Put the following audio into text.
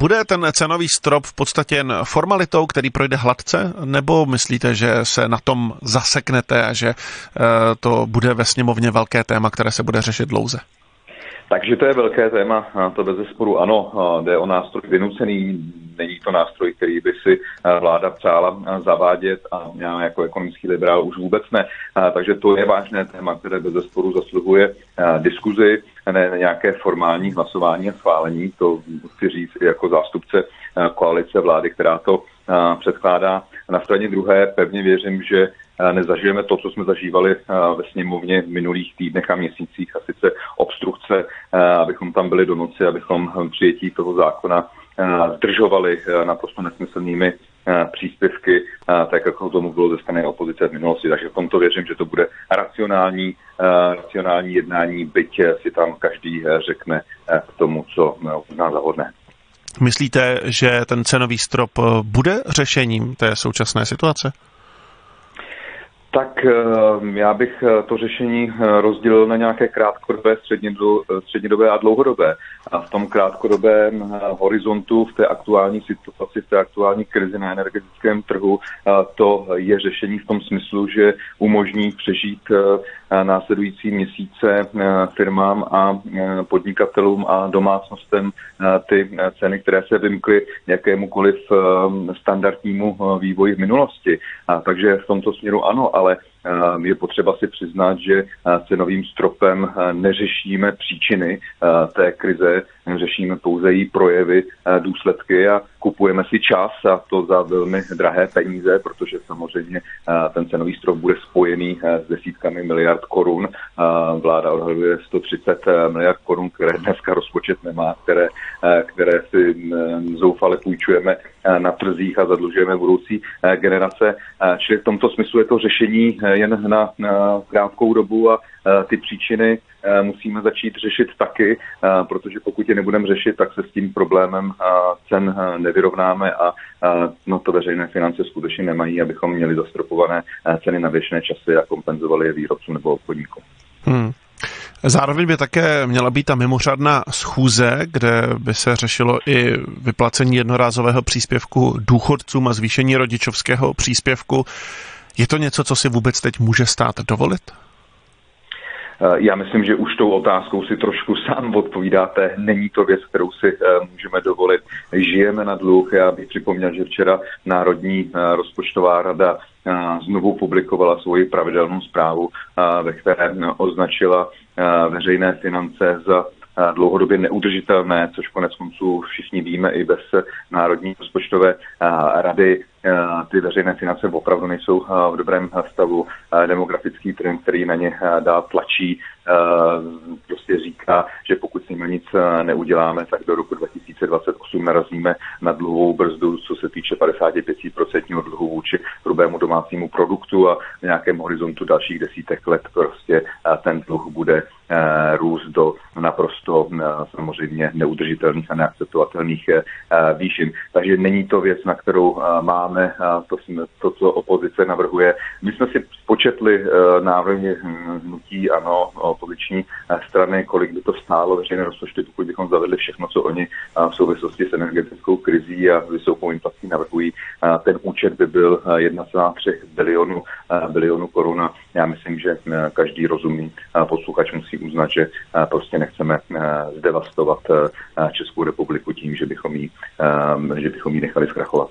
Bude ten cenový strop v podstatě jen formalitou, který projde hladce, nebo myslíte, že se na tom zaseknete a že eh, to bude ve sněmovně velké téma, které se bude řešit dlouze? Takže to je velké téma, to bez zesporu ano, jde o nástroj vynucený, není to nástroj, který by si vláda přála zavádět a já jako ekonomický liberál už vůbec ne. Takže to je vážné téma, které bez zesporu zasluhuje diskuzi, ne nějaké formální hlasování a schválení, to chci říct jako zástupce koalice vlády, která to předkládá. Na straně druhé pevně věřím, že nezažijeme to, co jsme zažívali ve sněmovně v minulých týdnech a měsících, a sice obstrukce, abychom tam byli do noci, abychom přijetí toho zákona zdržovali naprosto nesmyslnými příspěvky, tak jako tomu bylo ze strany opozice v minulosti. Takže v tomto věřím, že to bude racionální, racionální jednání, byť si tam každý řekne k tomu, co uzná za hodné. Myslíte, že ten cenový strop bude řešením té současné situace? Tak já bych to řešení rozdělil na nějaké krátkodobé, střednědobé a dlouhodobé. A v tom krátkodobém horizontu, v té aktuální situaci, v té aktuální krizi na energetickém trhu, to je řešení v tom smyslu, že umožní přežít následující měsíce firmám a podnikatelům a domácnostem ty ceny, které se vymkly jakémukoliv standardnímu vývoji v minulosti. Takže v tomto směru ano, ale je potřeba si přiznat, že cenovým stropem neřešíme příčiny té krize, řešíme pouze její projevy, důsledky a kupujeme si čas a to za velmi drahé peníze, protože samozřejmě ten cenový strop bude spojený s desítkami miliard korun. Vláda odhaduje 130 miliard korun, které dneska rozpočet nemá, které, které si zoufale půjčujeme na trzích a zadlužujeme budoucí generace. Čili v tomto smyslu je to řešení jen na, na krátkou dobu a ty příčiny musíme začít řešit taky, protože pokud je nebudeme řešit, tak se s tím problémem cen nevyrovnáme a no to veřejné finance skutečně nemají, abychom měli zastropované ceny na věčné časy a kompenzovali je výrobcům nebo obchodníkům. Hmm. Zároveň by také měla být ta mimořádná schůze, kde by se řešilo i vyplacení jednorázového příspěvku důchodcům a zvýšení rodičovského příspěvku. Je to něco, co si vůbec teď může stát dovolit? Já myslím, že už tou otázkou si trošku sám odpovídáte. Není to věc, kterou si můžeme dovolit. Žijeme na dluh. Já bych připomněl, že včera Národní rozpočtová rada znovu publikovala svoji pravidelnou zprávu, ve které označila veřejné finance za dlouhodobě neudržitelné, což konec konců všichni víme i bez Národní rozpočtové rady. Ty veřejné finance opravdu nejsou v dobrém stavu. Demografický trend, který na ně dá tlačí, prostě říká, že pokud s nimi nic neuděláme, tak do roku 2028 narazíme na dluhovou brzdu, co se týče 55% dluhu vůči hrubému domácímu produktu a v nějakém horizontu dalších desítek let prostě ten dluh bude růst do naprosto samozřejmě neudržitelných a neakceptovatelných výšin. Takže není to věc, na kterou máme to, to co opozice navrhuje. My jsme si početli návrhy hnutí, ano, opoziční strany, kolik by to stálo veřejné rozpočty, pokud bychom zavedli všechno, co oni v souvislosti s energetickou krizí a vysokou inflací navrhují. Ten účet by byl 1,3 bilionu, bilionu korun. Já myslím, že každý rozumný posluchač musí uznat, že prostě nechceme zdevastovat Českou republiku tím, že bychom ji, že bychom ji nechali zkrachovat.